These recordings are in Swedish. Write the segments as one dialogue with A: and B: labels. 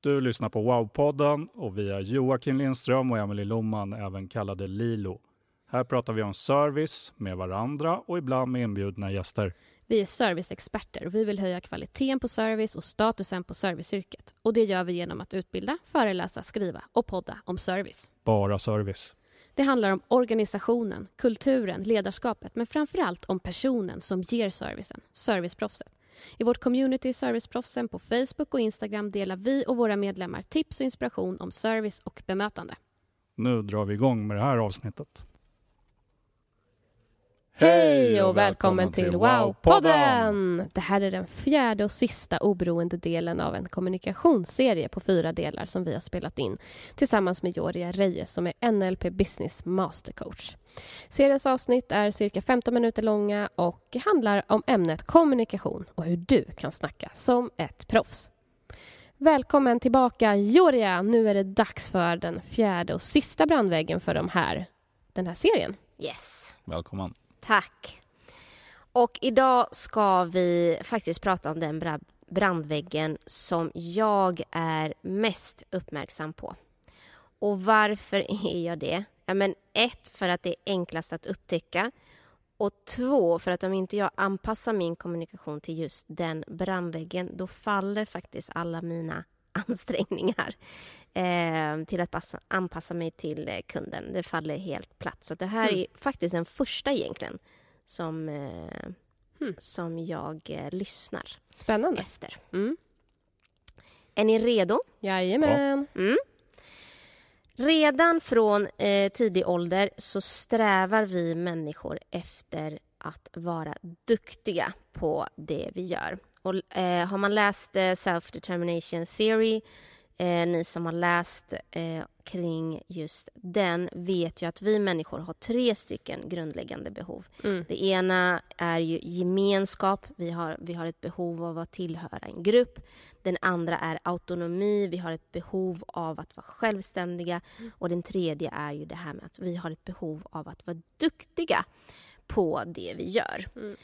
A: Du lyssnar på Wow-podden och vi är Joakim Lindström och Emelie Lomman, även kallade Lilo. Här pratar vi om service med varandra och ibland med inbjudna gäster.
B: Vi är serviceexperter och vi vill höja kvaliteten på service och statusen på serviceyrket. Och det gör vi genom att utbilda, föreläsa, skriva och podda om service.
A: Bara service.
B: Det handlar om organisationen, kulturen, ledarskapet men framför allt om personen som ger servicen, serviceproffset. I vårt community Serviceproffsen på Facebook och Instagram delar vi och våra medlemmar tips och inspiration om service och bemötande.
A: Nu drar vi igång med det här avsnittet.
B: Hej och välkommen till Wow-podden! Det här är den fjärde och sista oberoende delen av en kommunikationsserie på fyra delar som vi har spelat in tillsammans med Joria Reyes som är NLP Business Mastercoach. Seriens avsnitt är cirka 15 minuter långa och handlar om ämnet kommunikation och hur du kan snacka som ett proffs. Välkommen tillbaka Joria! Nu är det dags för den fjärde och sista brandväggen för de här, den här serien.
C: Yes.
A: Välkommen.
C: Tack. Och idag ska vi faktiskt prata om den brandväggen som jag är mest uppmärksam på. Och varför är jag det? Ja, men ett, för att det är enklast att upptäcka. Och två, för att om inte jag anpassar min kommunikation till just den brandväggen, då faller faktiskt alla mina ansträngningar eh, till att passa, anpassa mig till eh, kunden. Det faller helt platt. Så det här
B: Mm.
C: är faktiskt den första egentligen som, eh,
B: Mm.
C: som jag eh, lyssnar
B: Spännande.
C: efter.
B: Mm.
C: Är ni redo?
B: Jajamän.
C: Mm. Redan från eh, tidig ålder så strävar vi människor efter att vara duktiga på det vi gör. Och, eh, har man läst eh, Self-Determination Theory, eh, ni som har läst eh, kring just den vet ju att vi människor har tre stycken grundläggande behov.
B: Mm.
C: Det ena är ju gemenskap. Vi har, vi har ett behov av att tillhöra en grupp. Den andra är autonomi. Vi har ett behov av att vara självständiga. Och den tredje är ju det här med att vi har ett behov av att vara duktiga på det vi gör.
B: Mm.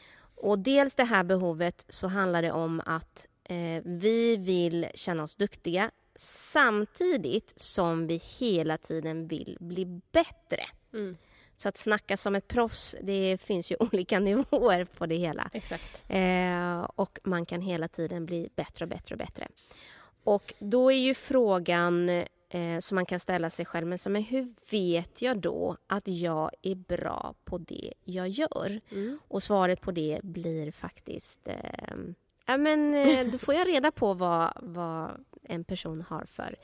C: Och dels det här behovet så handlar det om att eh, vi vill känna oss duktiga samtidigt som vi hela tiden vill bli bättre.
B: Mm.
C: Så att snacka som ett proffs, det finns ju olika nivåer på det hela.
B: Exakt.
C: Eh, och man kan hela tiden bli bättre och bättre och bättre. Och då är ju frågan eh, som man kan ställa sig själv, men, så, men hur vet jag då att jag är bra på det jag gör?
B: Mm.
C: Och svaret på det blir faktiskt... Eh, ja, men, eh, då får jag reda på vad, vad en person har för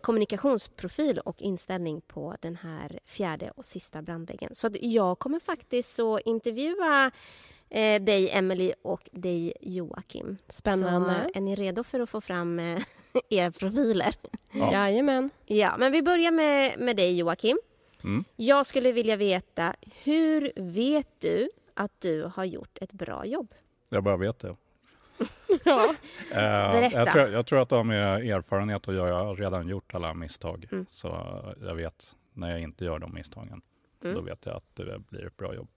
C: kommunikationsprofil och inställning på den här fjärde och sista brandväggen. Så jag kommer faktiskt att intervjua eh, dig, Emily och dig, Joakim.
B: Spännande.
C: Så är ni redo för att få fram eh, era profiler?
A: Ja.
B: Jajamän.
C: Ja, men vi börjar med, med dig, Joakim.
A: Mm.
C: Jag skulle vilja veta, hur vet du att du har gjort ett bra jobb?
A: Jag bara vet det.
B: Ja.
A: Eh,
C: Berätta.
A: Jag tror, jag tror att det har med erfarenhet att göra. Jag har redan gjort alla misstag.
C: Mm.
A: Så jag vet när jag inte gör de misstagen.
C: Mm.
A: Då vet jag att det blir ett bra jobb.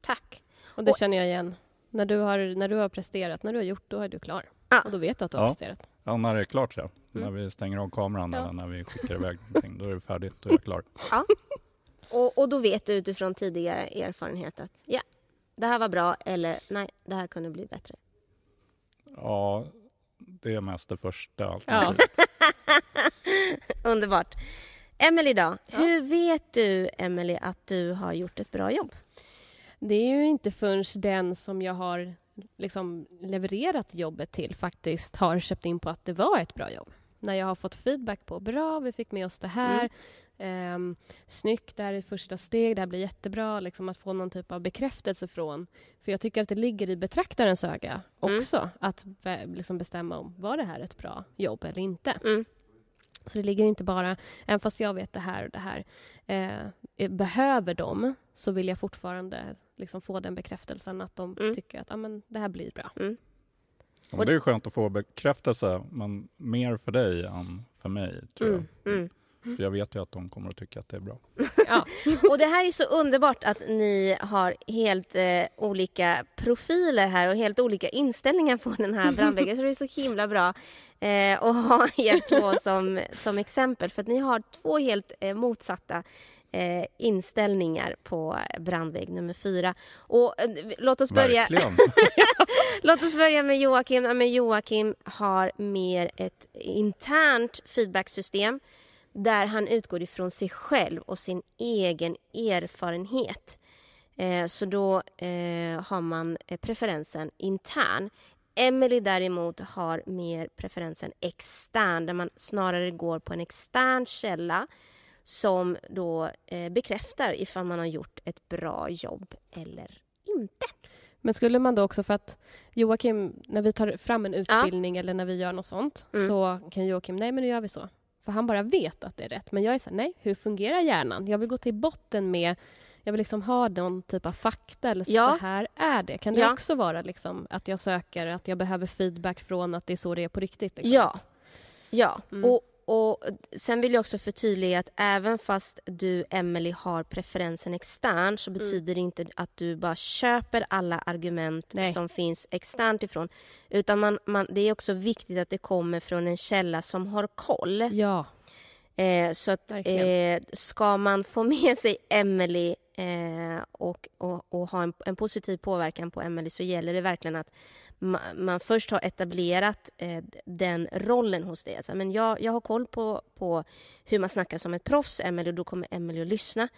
C: Tack.
B: Och det
C: Och-
B: känner jag igen. När du, har, när du har presterat, när du har gjort, då är du klar.
C: Ja.
B: Och då vet du att du har
A: Ja.
B: presterat.
A: Ja, när det är klart så.
B: Mm.
A: När vi stänger av kameran
B: Ja.
A: eller när vi skickar iväg någonting. Då är det färdigt. Då är jag klar.
C: Och, och då vet du utifrån tidigare erfarenhet att ja, det här var bra eller nej, det här kunde bli bättre.
A: det är mest det första alternativet.
C: Underbart. Emelie då, hur vet du Emelie att du har gjort ett bra jobb?
B: Det är ju inte förrän den som jag har liksom levererat jobbet till faktiskt har köpt in på att det var ett bra jobb. När jag har fått feedback på bra, vi fick med oss det här. Mm. Eh, snyggt, det här är ett första steg, det här blir jättebra. Liksom att få någon typ av bekräftelse från. För jag tycker att det ligger i betraktarens öga
C: Mm.
B: också att be, liksom bestämma om var det här ett bra jobb eller inte.
C: Mm.
B: Så det ligger inte bara, även fast jag vet det här och det här, eh, behöver de så vill jag fortfarande liksom få den bekräftelsen att de
C: Mm.
B: tycker att ah, men, det här blir bra.
A: Ja, men det är skönt att få bekräftelse, men mer för dig än för mig. Tror
B: Mm.
A: jag.
C: Mm.
A: För jag vet ju att de kommer att tycka att det är bra.
B: Ja.
C: Och det här är så underbart att ni har helt eh, olika profiler här och helt olika inställningar på den här brandväggen. Så det är så himla bra eh, att ha er två som, som exempel. För att ni har två helt eh, motsatta eh, inställningar på brandvägg nummer fyra. Och eh, låt oss börja... Låt oss börja med Joakim. Ja, men Joakim har mer ett internt feedbacksystem där han utgår ifrån sig själv och sin egen erfarenhet. Eh, så då eh, har man eh, preferensen intern. Emily däremot har mer preferensen extern där man snarare går på en extern källa som då eh, bekräftar ifall man har gjort ett bra jobb eller inte.
B: Men skulle man då också, för att Joakim, när vi tar fram en utbildning eller när vi gör något sånt,
C: Mm.
B: så kan Joakim, nej men nu gör vi så. För han bara vet att det är rätt. Men jag är så här, nej, hur fungerar hjärnan? Jag vill gå till botten med, jag vill liksom ha någon typ av fakta, eller
C: Ja.
B: så här är det. Kan det
C: Ja.
B: också vara liksom att jag söker, att jag behöver feedback från att det är så det är på riktigt? Liksom?
C: Ja. Ja,
B: Mm.
C: och, och sen vill jag också förtydliga att även fast du, Emily har preferensen extern så
B: Mm.
C: betyder det inte att du bara köper alla argument
B: Nej.
C: som finns externt ifrån. Utan man, man, det är också viktigt att det kommer från en källa som har koll.
B: Ja,
C: Eh, så att eh, ska man få med sig Emily eh, och, och, och ha en, en positiv påverkan på Emily så gäller det verkligen att man först har etablerat eh, den rollen hos dig. Alltså, men jag, jag har koll på, på hur man snackar som ett proffs, Emily, och då kommer Emily att lyssna.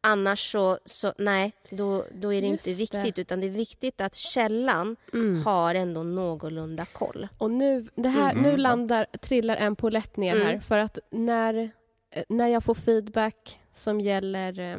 C: Annars så, så nej, då, då är det
B: Just
C: inte
B: det.
C: viktigt. Utan det är viktigt att källan
B: Mm.
C: har ändå någorlunda koll.
B: Och nu, det här,
A: Mm.
B: nu landar, trillar en polett ner
C: Mm.
B: här. För att när, eh, när jag får feedback som gäller... eh,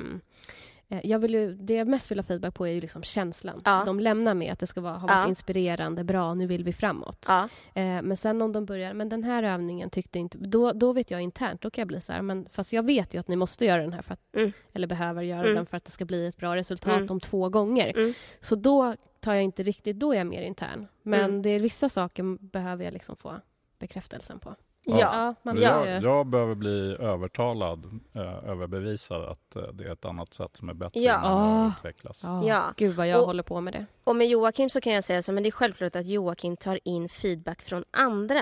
B: jag vill ju, det jag mest vill ha feedback på är ju liksom känslan.
C: Ja.
B: De lämnar med att det ska vara, ha varit
C: Ja.
B: inspirerande, bra, nu vill vi framåt.
C: Ja,
B: Eh, men sen om de börjar, men den här övningen tyckte inte... Då, då vet jag internt, då kan jag bli så här, men fast jag vet ju att ni måste göra den här, för att,
C: Mm.
B: eller behöver göra
C: Mm.
B: den för att det ska bli ett bra resultat
C: Mm.
B: om två gånger.
C: Mm.
B: Så då tar jag inte riktigt, då är jag mer intern. Men
C: Mm.
B: det är vissa saker behöver jag liksom få bekräftelsen på.
A: Ja.
C: ja.
B: man
A: jag, jag behöver bli övertalad, eh, överbevisad att eh, det är ett annat sätt som är bättre
C: Ja.
A: innan jag
B: Ah.
A: utvecklas.
B: Ja.
C: Ja.
B: Gud vad jag
C: Och-
B: håller på med det.
C: Och med Joakim så kan jag säga så men det är självklart att Joakim tar in feedback från andra.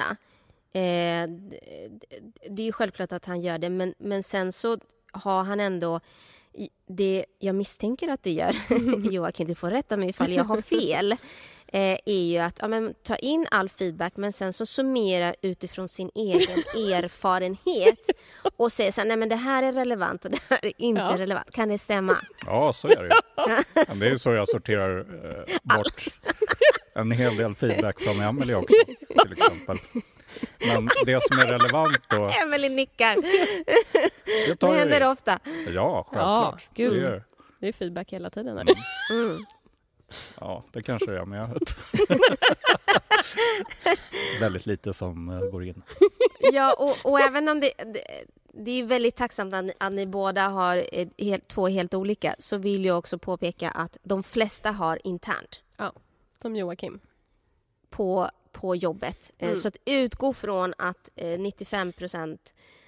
C: Eh, det är ju självklart att han gör det, men, men sen så har han ändå det jag misstänker att det gör, Joakim, du får rätta mig ifall jag har fel, eh, är ju att ja, men, ta in all feedback men sen så summera utifrån sin egen erfarenhet och säga så här, nej men det här är relevant och det här är inte
B: Ja.
C: relevant. Kan det stämma?
A: Ja, så är det ju. Det är ju så jag sorterar eh, bort en hel del feedback från Emelie också, till exempel. Men det som är relevant då,
C: Emelie nickar.
A: det tar
C: Det händer
A: i.
C: ofta.
A: Ja, självklart.
B: gud.
A: Det gör-
B: Det är feedback hela tiden. Här.
A: Mm.
C: Mm.
A: Ja, det kanske är, men jag vet. Väldigt lite som eh, går in.
C: Ja, och, och även om det, det, det är väldigt tacksamt att ni, att ni båda har helt, två helt olika så vill jag också påpeka att de flesta har internt
B: Som Joakim.
C: på, på jobbet. Eh,
B: Mm.
C: Så att utgå från att eh, 95%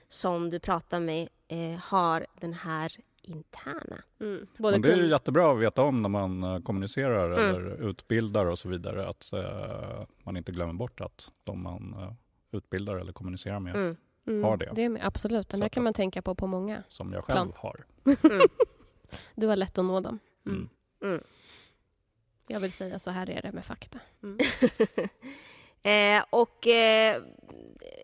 C: som du pratar med eh, har den här interna.
B: Mm. Både
A: Men det är ju jättebra att veta om när man kommunicerar
C: Mm.
A: eller utbildar och så vidare. Att eh, man inte glömmer bort att de man eh, utbildar eller kommunicerar med,
C: Mm.
B: mm,
A: har det.
B: det är, absolut, den
A: Så
B: där
A: att-
B: kan man tänka på på många.
A: som jag själv
B: Plan.
A: har.
C: Mm.
B: Du har lätt att nå dem. Jag vill säga så här är det med fakta. Mm.
C: Eh, och eh,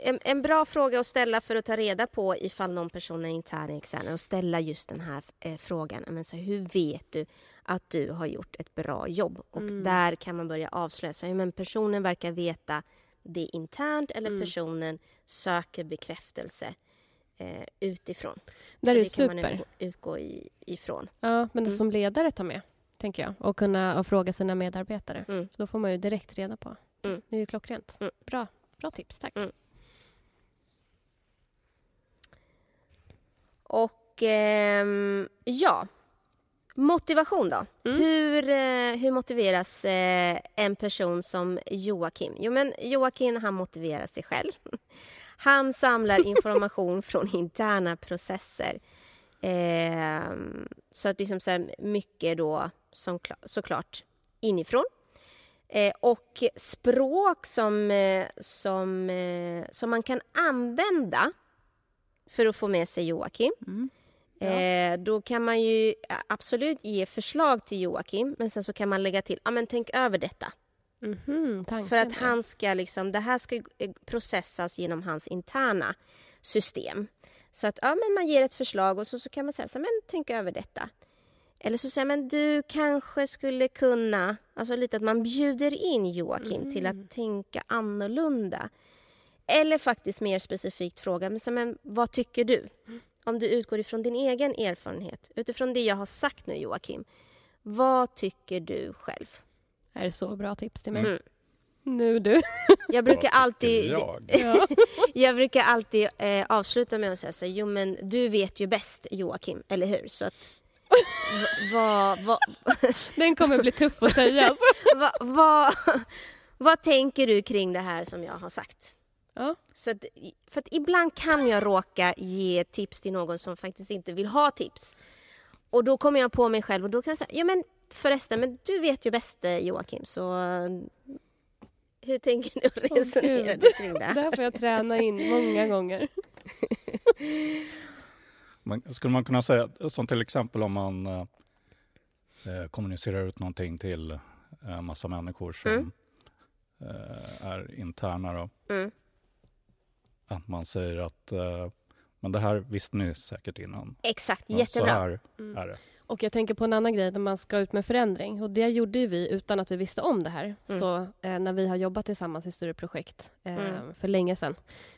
C: en, en, bra fråga att ställa för att ta reda på ifall någon person är intern eller extern och ställa just den här eh, frågan. Men så hur vet du att du har gjort ett bra jobb? Och mm. där kan man börja avslöja sig. Men personen verkar veta det internt eller mm. personen söker bekräftelse eh, utifrån.
B: Där så är
C: det
B: super.
C: kan man utgå, ifrån.
B: Ja, men mm. som ledare ta med, tänker jag. Och kunna och fråga sina medarbetare.
C: Mm.
B: Då får man ju direkt reda på.
C: Mm.
B: Det är ju klockrent.
C: Mm.
B: Bra. Bra tips, tack.
C: Mm. Och eh, ja, motivation då. Mm. Hur, eh, hur motiveras eh, en person som Joakim? Jo, men Joakim han motiverar sig själv. Han samlar information från interna processer. Eh, så att liksom så här mycket då som, såklart inifrån. Eh, och språk som, eh, som, eh, som man kan använda för att få med sig Joakim. Mm. Ja. Eh, då kan man ju absolut ge förslag till Joakim men sen så kan man lägga till, ja men tänk över detta.
B: Mm -hmm,
C: för att han ska liksom, det här ska eh, processas genom hans interna system. Så att ja, men man ger ett förslag och så, så kan man säga så men tänk över detta. Eller så säger man du kanske skulle kunna, alltså lite att man bjuder in Joakim mm. till att mm. tänka annorlunda. Eller faktiskt mer specifikt fråga, men, så, men vad tycker du? Om du utgår ifrån din egen erfarenhet, utifrån det jag har sagt nu Joakim. Vad tycker du själv?
B: Det är så bra tips till mig. Mm. Nu du.
C: Jag brukar alltid, jag? jag brukar alltid eh, avsluta med att säga så jo men du vet ju bäst Joakim, eller hur? Så att vad... Va,
B: Den kommer bli tuff att säga. Alltså.
C: Vad va, va tänker du kring det här som jag har sagt?
B: Ja.
C: Så att, för att ibland kan jag råka ge tips till någon som faktiskt inte vill ha tips. Och då kommer jag på mig själv och då kan jag säga, ja men förresten, men du vet ju bäst eh, Joakim, så hur tänker du resonera oh, kring det?
B: Det här får jag träna in många gånger.
A: Man, skulle man kunna säga, som till exempel om man eh, eh kommunicerar ut någonting till en eh, massa människor som mm. eh, är interna då.
C: Mm.
A: Att man säger att eh, men det här visste ni säkert innan.
C: Exakt, jättebra. Så
A: här mm. är det.
B: Och jag tänker på en annan grej när man ska ut med förändring. Och det gjorde vi utan att vi visste om det här. Mm. Så eh, när vi har jobbat tillsammans i större projekt eh, mm. för länge sedan,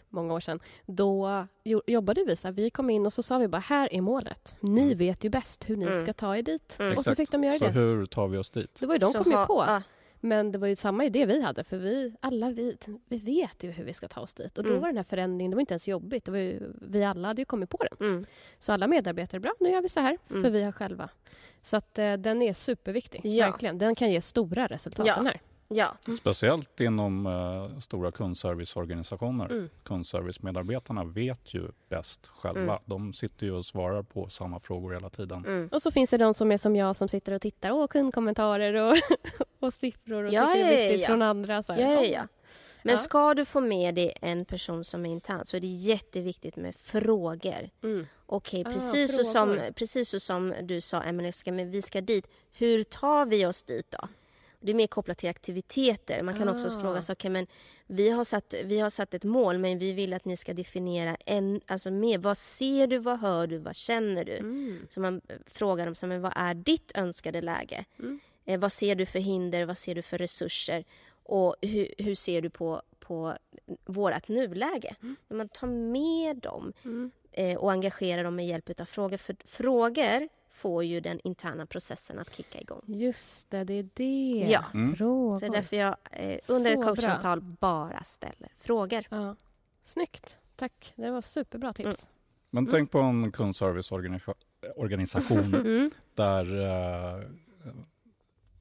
B: många år sedan, då jobbade vi så här. Vi kom in och så sa vi bara, här är målet. Ni mm. vet ju bäst hur ni mm. ska ta er dit. Och
A: Exakt.
B: så fick de göra
A: så
B: det.
A: Så hur tar vi oss dit?
B: Det var ju de så kom ha, på. Ah. Men det var ju samma idé vi hade, för vi alla vi, vi vet ju hur vi ska ta oss dit. Och då mm. var den här förändringen, det var inte ens jobbigt. Det var ju, vi alla hade ju kommit på den.
C: Mm.
B: Så alla medarbetare, bra, nu gör vi så här, mm. för vi har själva. Så att eh, den är superviktig, ja. verkligen. Den kan ge stora resultat,
C: ja.
B: den här.
C: Ja.
A: Mm. Speciellt inom uh, stora kundserviceorganisationer. Mm. Kundservicemedarbetarna vet ju bäst själva. Mm. De sitter ju och svarar på samma frågor hela tiden.
B: Mm. Och så finns det de som är som jag som sitter och tittar på kundkommentarer och, och siffror och
C: ja,
B: tycker
C: ja,
B: det är viktigt
C: ja.
B: från andra. Så
C: här. Ja, ja, ja. Men ska du få med dig en person som är intern så är det jätteviktigt med frågor.
B: Mm.
C: Okej, okay, precis, ah, så som, precis så som du sa, Emelie, men vi ska dit. Hur tar vi oss dit då? Det är mer kopplat till aktiviteter. Man kan ah. också fråga sig, okay, men vi har, satt, vi har satt ett mål men vi vill att ni ska definiera en, alltså mer. Vad ser du, vad hör du, vad känner du?
B: Mm.
C: Så man frågar dem, så, men vad är ditt önskade läge?
B: Mm.
C: Eh, vad ser du för hinder, vad ser du för resurser? Och hur, hur ser du på, på vårt nuläge?
B: Mm.
C: Man tar med dem
B: mm.
C: Eh, och engagerar dem med hjälp av frågor. För frågor får ju den interna processen att kicka igång.
B: Just det, det är det.
C: Ja.
B: Mm. Frågor.
C: Så det är därför jag eh, under ett coachsamtal bara ställer frågor.
B: Ja. Snyggt. Tack. Det var superbra tips. Mm.
A: Men
B: mm.
A: tänk på en kundserviceorganisation
B: mm.
A: där uh,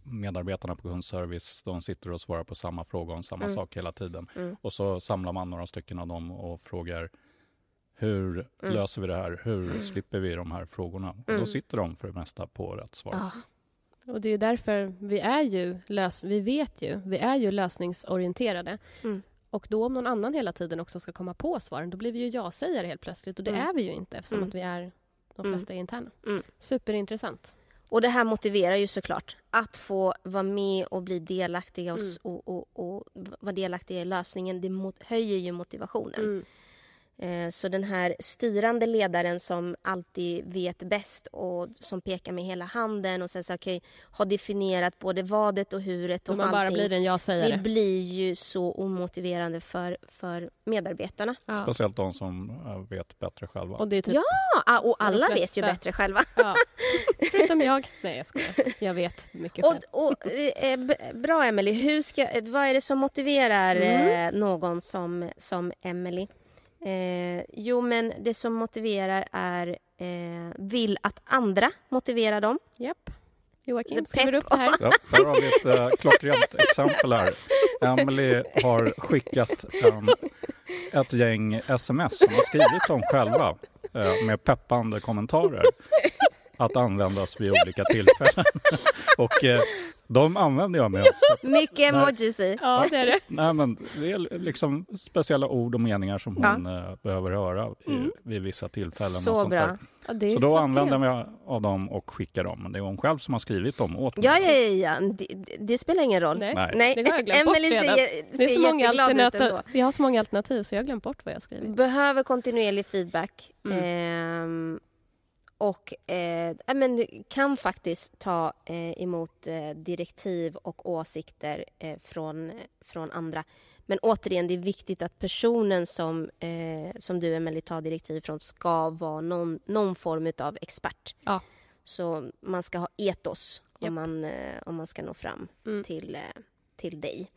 A: medarbetarna på kundservice de sitter och svarar på samma fråga om samma mm. sak hela tiden.
C: Mm.
A: Och så samlar man några stycken av dem och frågar hur mm. löser vi det här? Hur mm. slipper vi de här frågorna? Och då
C: mm.
A: sitter de för det mesta på rätt svar.
C: Ah.
B: Och det är därför vi är ju lös vi vet ju, vi är ju lösningsorienterade.
C: Mm.
B: Och då om någon annan hela tiden också ska komma på svaren, då blir vi ju ja-sägare helt plötsligt. Och det mm. är vi ju inte eftersom mm. att vi är, de flesta är interna.
C: Mm.
B: Superintressant.
C: Och det här motiverar ju såklart. Att få vara med och bli delaktiga och,
B: Mm.
C: och, och, och vara delaktiga i lösningen, det mot, höjer ju motivationen.
B: Mm.
C: Eh, Så den här styrande ledaren som alltid vet bäst och som pekar med hela handen och sen så, okay, har definierat både vadet och huret och
B: man bara
C: allting.
B: blir en
C: det
B: ja-sägare.
C: blir ju så omotiverande för, för medarbetarna.
B: Ja.
A: Speciellt de som eh, vet bättre själva.
B: Och det är typ,
C: Ja, ah, och alla vet ju bättre själva.
B: ja. Förutom jag. Nej, jag skojar. Jag vet mycket själv.
C: Och, och, eh, bra, Emily. Hur ska, eh, vad är det som motiverar
B: Mm.
C: eh, någon som, som Emily? Eh, jo, men det som motiverar är eh, vill att andra motiverar dem.
B: Japp. Joakim, skriver du upp det här?
A: Ja, där har vi ett eh, klockrent exempel här. Emily har skickat en, ett gäng sms som har skrivit dem själva eh, med peppande kommentarer att användas vid olika tillfällen. Och eh, de använder jag mig av.
C: Mycket emojis i.
B: Ja, det är det.
A: nej, men det är liksom speciella ord och meningar som hon eh, behöver höra i,
B: Mm.
A: vid vissa tillfällen. och
C: Så
A: sånt
C: bra.
B: Ja,
A: Så då använder jag mig av dem och skickar dem. Men det är hon själv som har skrivit dem åt mig.
C: Ja, ja, ja. ja. Det, det- spelar ingen roll.
B: Nej.
A: Nej.
B: Det har jag glömt bort
C: Emily
B: redan.
C: ser,
B: Det är så många alternativ. Jag har så många alternativ så jag har glömt bort vad jag skrivit.
C: Behöver kontinuerlig feedback.
B: Mm.
C: Ehm, och eh, men kan faktiskt ta eh, emot eh, direktiv och åsikter eh, från, från andra. Men återigen, det är viktigt att personen som, eh, som du, Emelie, tar direktiv från ska vara någon, någon form av expert.
B: Ja.
C: Så man ska ha etos om, man, eh, om man ska nå fram
B: Mm.
C: till, eh, till dig.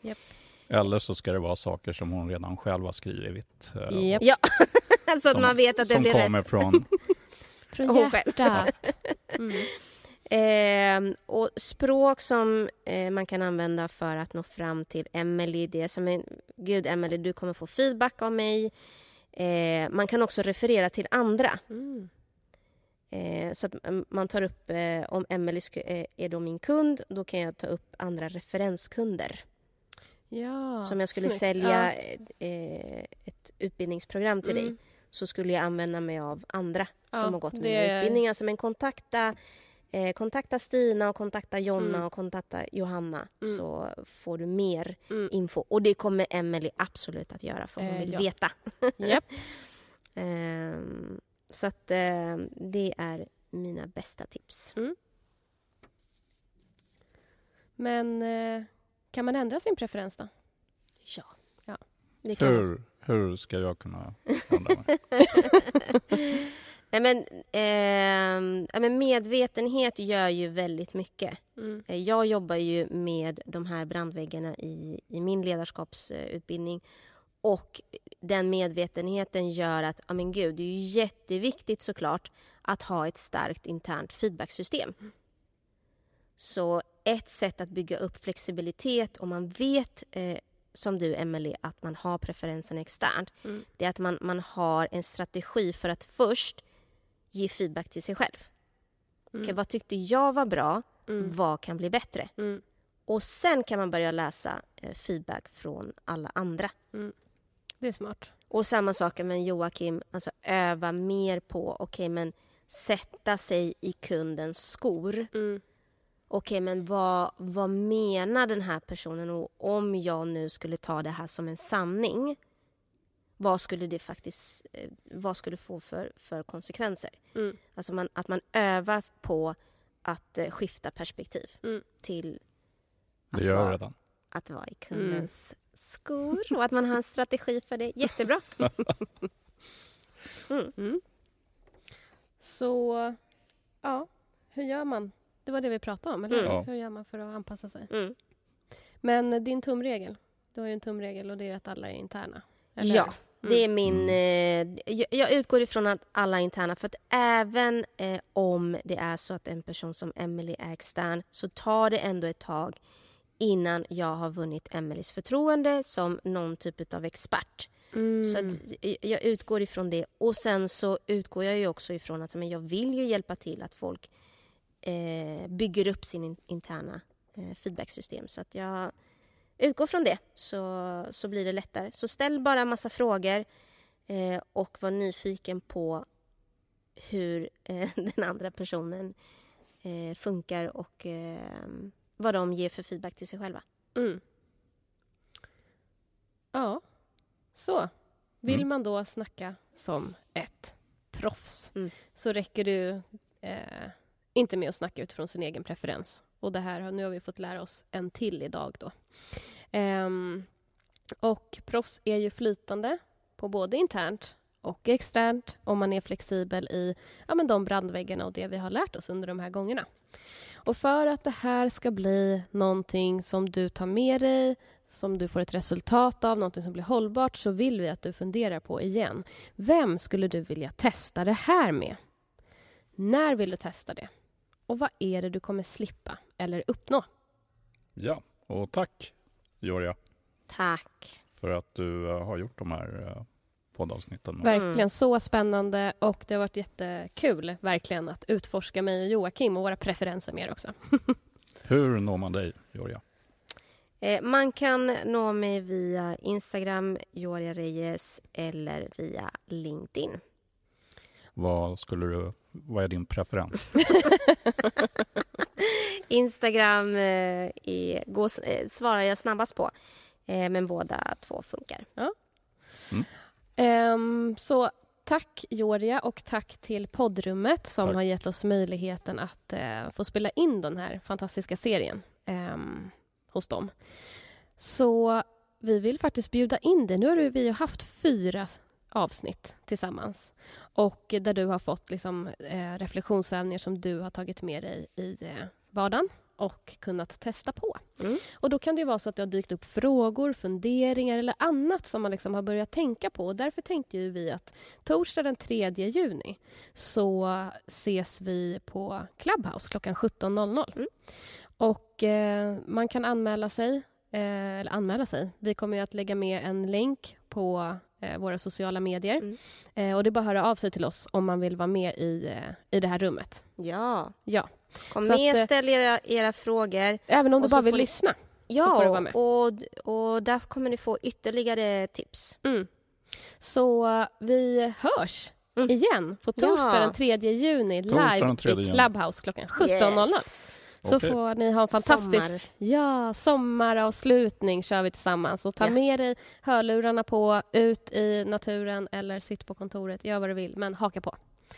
A: Eller så ska det vara saker som hon redan själv har skrivit. eh,
B: Japp.
C: Ja, så att man vet att det
A: som
C: blir
A: kommer
C: rätt.
A: från
B: Från hjärtat. Mm.
C: Eh, och språk som eh, man kan använda för att nå fram till Emily, det är som en, Gud Emily, du kommer få feedback av mig. Eh, man kan också referera till andra.
B: Mm.
C: Eh, så att mm, man tar upp, eh, om Emily eh, är då min kund, då kan jag ta upp andra referenskunder.
B: Ja,
C: Så om jag skulle
B: snyggt.
C: sälja eh, ett utbildningsprogram till
B: Mm.
C: dig så skulle jag använda mig av andra
B: Ja,
C: som har gått
B: det-
C: mina utbildningar. Som en kontakta, eh, kontakta Stina och kontakta Jonna
B: Mm.
C: och kontakta Johanna
B: Mm.
C: så får du mer
B: Mm.
C: info. Och det kommer Emily absolut att göra för hon
B: Eh,
C: vill
B: ja.
C: veta.
B: Japp.
C: Ehm, så att eh, det är mina bästa tips.
B: Men eh, kan man ändra sin preferens då?
C: Ja.
B: Ja.
C: Det kan man
A: hur, hur ska jag kunna ändra mig?
C: Nej, men, ja, men medvetenhet gör ju väldigt mycket.
B: Mm.
C: Eh, Jag jobbar ju med de här brandväggarna i, i min ledarskapsutbildning. Och den medvetenheten gör att, ja men gud, det är ju jätteviktigt såklart att ha ett starkt internt feedbacksystem. Så ett sätt att bygga upp flexibilitet om man vet, eh, som du Emily, att man har preferensen externt.
B: Mm.
C: Det är att man, man har en strategi för att först ge feedback till sig själv.
B: Mm.
C: Okej, vad tyckte jag var bra?
B: Mm.
C: Vad kan bli bättre?
B: Mm.
C: Och sen kan man börja läsa eh, feedback från alla andra.
B: Det är smart.
C: Och samma sak med Joakim, alltså öva mer på, okej men sätta sig i kundens skor.
B: Mm.
C: Okej men vad, vad menar den här personen och om jag nu skulle ta det här som en sanning vad skulle det faktiskt eh, vad skulle det få för, för konsekvenser?
B: Mm.
C: Alltså man, att man övar på att eh, skifta perspektiv
B: Mm.
C: till
A: Det
C: att
A: gör jag
C: vara,
A: redan.
C: att vara i kundens skor och att man har en strategi för det. Jättebra.
B: Mm. Så, ja, hur gör man? Det var det vi pratade om, eller hur?
A: Mm. Ja.
B: Hur gör man för att anpassa sig?
C: Mm.
B: Men din tumregel, du har ju en tumregel och det är att alla är interna. Eller
C: Ja,
B: hur?
C: det är
B: Mm.
C: min... Eh, jag, jag utgår ifrån att alla är interna. För att även eh, om det är så att en person som Emily är extern så tar det ändå ett tag innan jag har vunnit Emelies förtroende som någon typ av expert.
B: Mm.
C: Så att jag- jag utgår ifrån det. Och sen så utgår jag ju också ifrån att men jag vill ju hjälpa till att folk eh, bygger upp sin in, interna eh, feedbacksystem. Så att jag utgår från det så, så blir det lättare. Så ställ bara en massa frågor eh, och var nyfiken på hur eh, den andra personen eh, funkar och eh, vad de ger för feedback till sig själva.
B: Mm. Ja, så. Vill
A: Mm.
B: man då snacka som ett proffs
C: Mm.
B: så räcker det eh, inte med att snacka utifrån sin egen preferens. Och det här, nu har vi fått lära oss en till idag då. Um, och proffs är ju flytande på både internt och externt om man är flexibel i ja, men de brandväggarna och det vi har lärt oss under de här gångerna. Och för att det här ska bli någonting som du tar med dig som du får ett resultat av, någonting som blir hållbart så vill vi att du funderar på igen. Vem skulle du vilja testa det här med? När vill du testa det? Och vad är det du kommer slippa eller uppnå?
A: Ja, och tack Georgia
C: Tack.
A: för att du eh, har gjort de här eh, poddavsnitten.
B: Verkligen
C: Mm.
B: så spännande och det har varit jättekul verkligen att utforska mig och Joakim och våra preferenser mer också.
A: Hur når man dig, Georgia?
C: Eh, man kan nå mig via Instagram, Joria Reyes, eller via LinkedIn.
A: Vad, skulle du, vad är din preferens?
C: Instagram eh, är, går, eh, svarar jag snabbast på, eh, men båda två funkar.
B: Ehm, så tack Joria och tack till poddrummet som
A: Tack.
B: har gett oss möjligheten att eh, få spela in den här fantastiska serien ehm, hos dem. Så vi vill faktiskt bjuda in dig. Nu har vi ju haft fyra avsnitt tillsammans och där du har fått liksom, eh, reflektionsövningar som du har tagit med dig i eh, vardagen och kunnat testa på.
C: Mm.
B: Och Då kan det ju vara så att det har dykt upp frågor, funderingar eller annat som man liksom har börjat tänka på. Och därför tänkte ju vi att torsdag den 3 juni så ses vi på Clubhouse klockan 17.00.
C: Mm.
B: Och eh, man kan anmäla sig, eh, eller anmäla sig. Vi kommer att lägga med en länk på våra sociala medier.
C: Mm.
B: Eh, och det är bara att höra av sig till oss om man vill vara med i, eh, i det här rummet.
C: Ja,
B: Ja,
C: kom
B: Så att,
C: med,
B: eh,
C: ställ era, era frågor.
B: även om du bara vill
C: ni-
B: lyssna. får du vara
C: Ja,
B: med.
C: och, och där kommer ni få ytterligare tips.
B: Mm. Så eh, vi hörs
C: Mm.
B: igen på torsdag
C: Ja.
B: den 3 juni live
A: den 3
B: i
A: juni.
B: Clubhouse klockan 17.00.
C: Yes.
B: Så
A: Okej.
B: får ni ha en fantastisk
C: Sommar.
B: ja, sommaravslutning kör vi tillsammans. Och ta
C: Ja.
B: med dig hörlurarna på, ut i naturen eller sitt på kontoret, gör vad du vill, men haka på.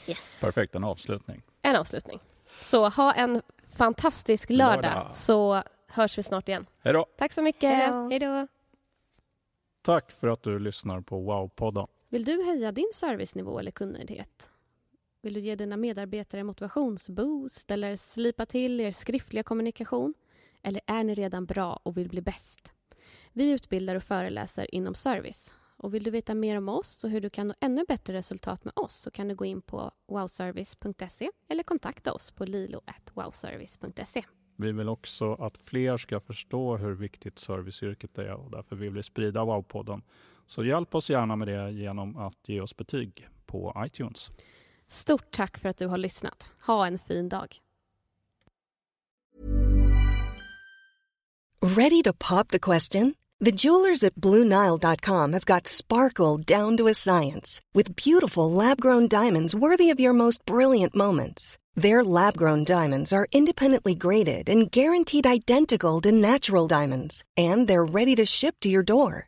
C: Yes.
A: Perfekt, en avslutning.
B: En avslutning. Så ha en fantastisk lördag,
A: Lördag.
B: så hörs vi snart igen.
A: Hej då!
B: Tack så mycket.
C: Hej då.
B: Hej då.
A: Tack för att du lyssnar på Wow-podden.
B: Vill du höja din servicenivå eller kundnöjdhet? Vill du ge dina medarbetare motivationsboost eller slipa till er skriftliga kommunikation? Eller är ni redan bra och vill bli bäst? Vi utbildar och föreläser inom service. Och vill du veta mer om oss och hur du kan nå ännu bättre resultat med oss så kan du gå in på wowservice.se eller kontakta oss på lilo.wowservice.se.
A: Vi vill också att fler ska förstå hur viktigt serviceyrket är och därför vill vi sprida Wow-podden. Så hjälp oss gärna med det genom att ge oss betyg på iTunes.
B: Stort tack för att du har lyssnat. Ha en fin dag.
D: Ready to pop the question? The jewelers at BlueNile.com have got sparkle down to a science with beautiful lab grown diamonds worthy of your most brilliant moments. Their lab grown diamonds are independently graded and guaranteed identical to natural diamonds, and they're ready to ship to your door.